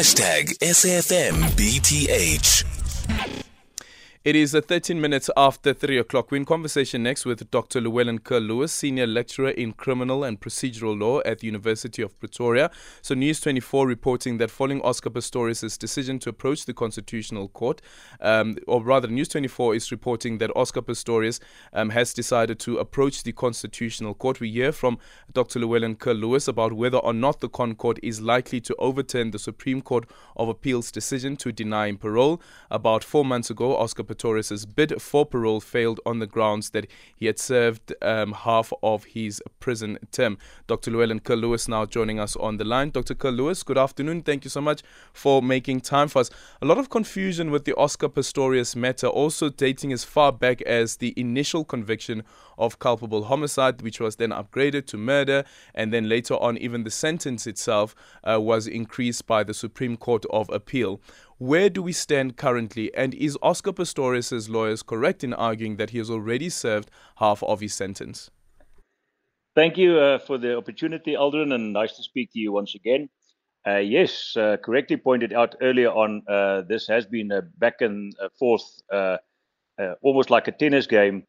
Hashtag SAFMBTH. It is uh, 13 minutes after 3 o'clock. We're in conversation next with Dr. Llewellyn Curlewis, Senior Lecturer in Criminal and Procedural Law at the University of Pretoria. So, News 24 reporting that following Oscar Pistorius' decision to approach the Constitutional Court, um, or rather, News 24 is reporting that Oscar Pistorius um, has decided to approach the Constitutional Court. We hear from Dr. Llewellyn Curlewis about whether or not the ConCourt is likely to overturn the Supreme Court of Appeal's decision to deny him parole. About four months ago, Oscar Pistorius' bid for parole failed on the grounds that he had served um, half of his prison term. Dr. Llewellyn Curlewis now joining us on the line. Dr. Curlewis, good afternoon. Thank you so much for making time for us. A lot of confusion with the Oscar Pistorius matter, also dating as far back as the initial conviction of culpable homicide, which was then upgraded to murder, and then later on, even the sentence itself uh, was increased by the Supreme Court of Appeal. Where do we stand currently? And is Oscar Pistorius' lawyers correct in arguing that he has already served half of his sentence? Thank you uh, for the opportunity, Aldrin, and nice to speak to you once again. Uh, yes, uh, correctly pointed out earlier on, uh, this has been a back and forth, uh, uh, almost like a tennis game,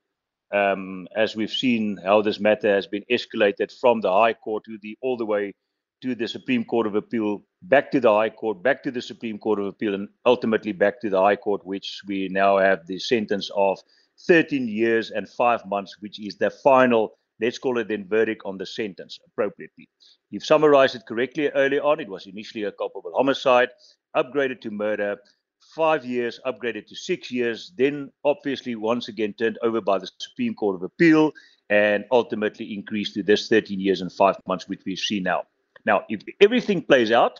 um, as we've seen how this matter has been escalated from the High Court to the all the way to the Supreme Court of Appeal, back to the High Court, back to the Supreme Court of Appeal, and ultimately back to the High Court, which we now have the sentence of 13 years and five months, which is the final, let's call it then, verdict on the sentence appropriately. You've summarized it correctly earlier on. It was initially a culpable homicide, upgraded to murder, five years, upgraded to six years, then obviously once again turned over by the Supreme Court of Appeal, and ultimately increased to this 13 years and five months, which we see now. Now, if everything plays out,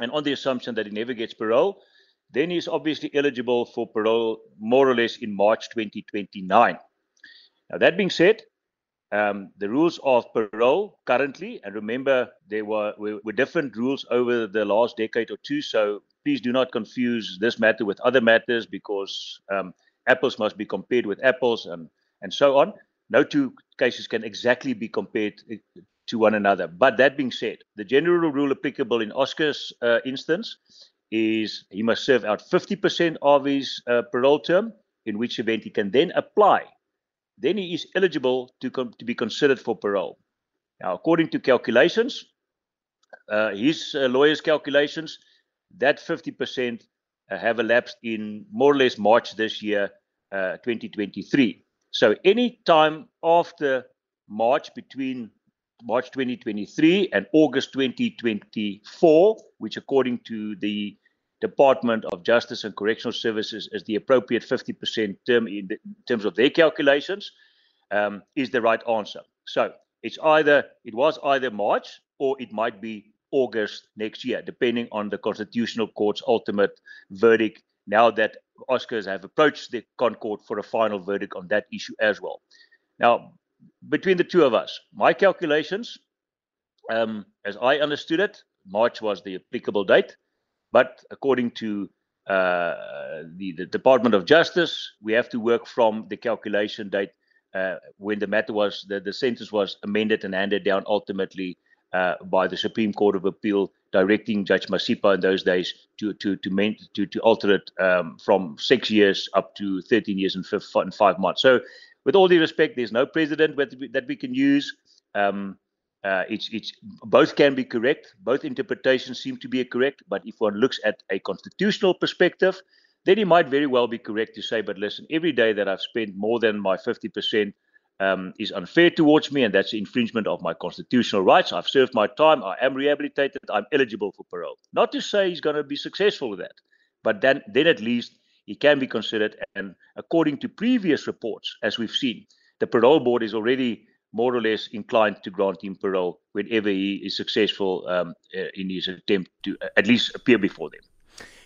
and on the assumption that he never gets parole, then he's obviously eligible for parole more or less in March 2029. Now, that being said, um, the rules of parole currently, and remember there were, were, different rules over the last decade or two, so please do not confuse this matter with other matters because um, apples must be compared with apples and, and so on. No two cases can exactly be compared to one another. But that being said, the general rule applicable in Oscar's uh, instance is he must serve out 50% of his uh, parole term, in which event he can then apply. Then he is eligible to, com- to be considered for parole. Now, according to calculations, uh, his uh, lawyer's calculations, that 50% uh, have elapsed in more or less March this year, uh, 2023. So any time after March between March 2023 and August 2024, which according to the Department of Justice and Correctional Services is the appropriate 50% term in, the, in, terms of their calculations, um, is the right answer. So it's either it was either March or it might be August next year, depending on the Constitutional Court's ultimate verdict. Now that Oscars have approached the ConCourt for a final verdict on that issue as well. Now, between the two of us, my calculations, um, as I understood it, March was the applicable date. But according to uh, the, the, Department of Justice, we have to work from the calculation date uh, when the matter was, the, the sentence was amended and handed down ultimately uh, by the Supreme Court of Appeal, directing Judge Masipa in those days to to to to, to alter it um, from six years up to 13 years and, five, and five months. So with all due respect, there's no precedent that we can use. Um, uh, it's, it's both can be correct. Both interpretations seem to be correct. But if one looks at a constitutional perspective, then it might very well be correct to say, but listen, every day that I've spent more than my 50% um, is unfair towards me, and that's infringement of my constitutional rights. I've served my time. I am rehabilitated. I'm eligible for parole. Not to say he's going to be successful with that, but then, then at least he can be considered. And according to previous reports, as we've seen, the parole board is already more or less inclined to grant him parole whenever he is successful um, uh, in his attempt to uh, at least appear before them.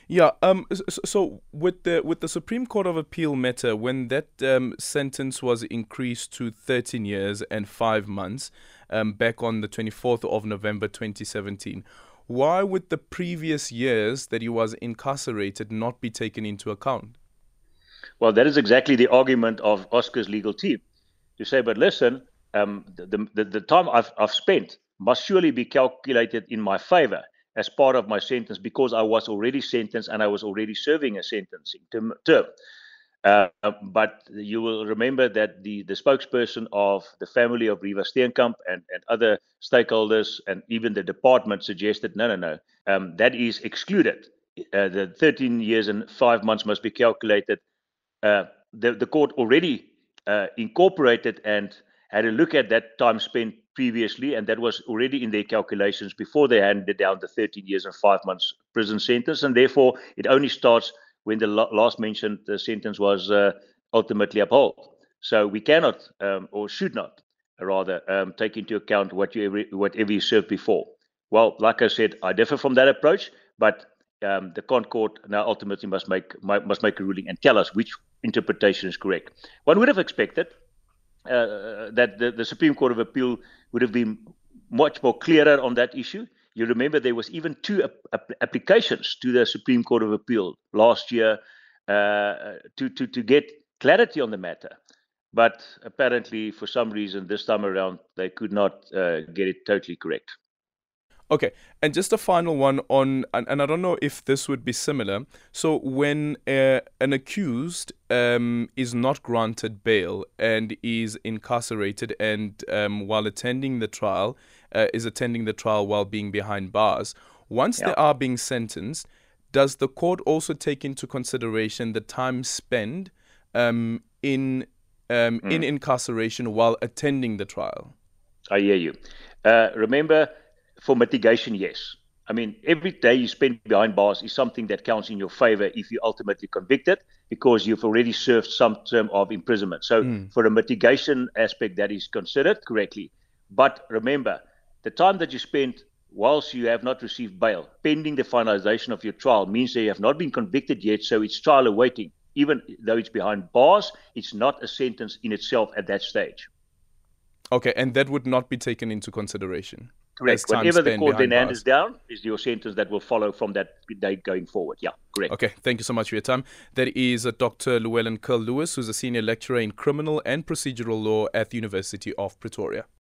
Yeah. Um. So with the with the Supreme Court of Appeal matter, when that um, sentence was increased to 13 years and five months, um, back on the 24th of November 2017, why would the previous years that he was incarcerated not be taken into account? Well, that is exactly the argument of Oscar's legal team to say, but listen, um, the, the, the time I've, I've spent must surely be calculated in my favor. as part of my sentence because I was already sentenced and I was already serving a sentencing term. Uh, but you will remember that the, the spokesperson of the family of Reeva Steenkamp and, and other stakeholders and even the department suggested no, no, no, um, that is excluded. Uh, the 13 years and five months must be calculated. Uh, the, the court already uh, incorporated and had a look at that time spent previously, and that was already in their calculations before they handed down the 13 years and five months prison sentence. And therefore, it only starts when the last mentioned uh, sentence was uh, ultimately upheld. So we cannot um, or should not rather um, take into account what you whatever you served before. Well, like I said, I differ from that approach, but um, the ConCourt now ultimately must make must make a ruling and tell us which interpretation is correct. One would have expected uh, that the, the Supreme Court of Appeal would have been much more clearer on that issue. You remember there was even two ap- applications to the Supreme Court of Appeal last year uh, to, to, to get clarity on the matter. But apparently, for some reason, this time around, they could not uh, get it totally correct. Okay, and just a final one on, and, and I don't know if this would be similar. So, when uh, an accused um, is not granted bail and is incarcerated, and um, while attending the trial, uh, is attending the trial while being behind bars. Once they are being sentenced, does the court also take into consideration the time spent um, in um, mm. in incarceration while attending the trial? I hear you. Uh, remember, for mitigation, yes. I mean, every day you spend behind bars is something that counts in your favor if you're ultimately convicted because you've already served some term of imprisonment. So, mm. for a mitigation aspect, that is considered correctly. But remember, the time that you spent whilst you have not received bail, pending the finalization of your trial, means that you have not been convicted yet, so it's trial awaiting. Even though it's behind bars, it's not a sentence in itself at that stage. Okay, and that would not be taken into consideration. Correct. Whenever the court then handles down, is your sentence that will follow from that day going forward. Yeah, correct. Okay, thank you so much for your time. That is uh, Dr. Llewellyn Curlewis, who's a senior lecturer in criminal and procedural law at the University of Pretoria.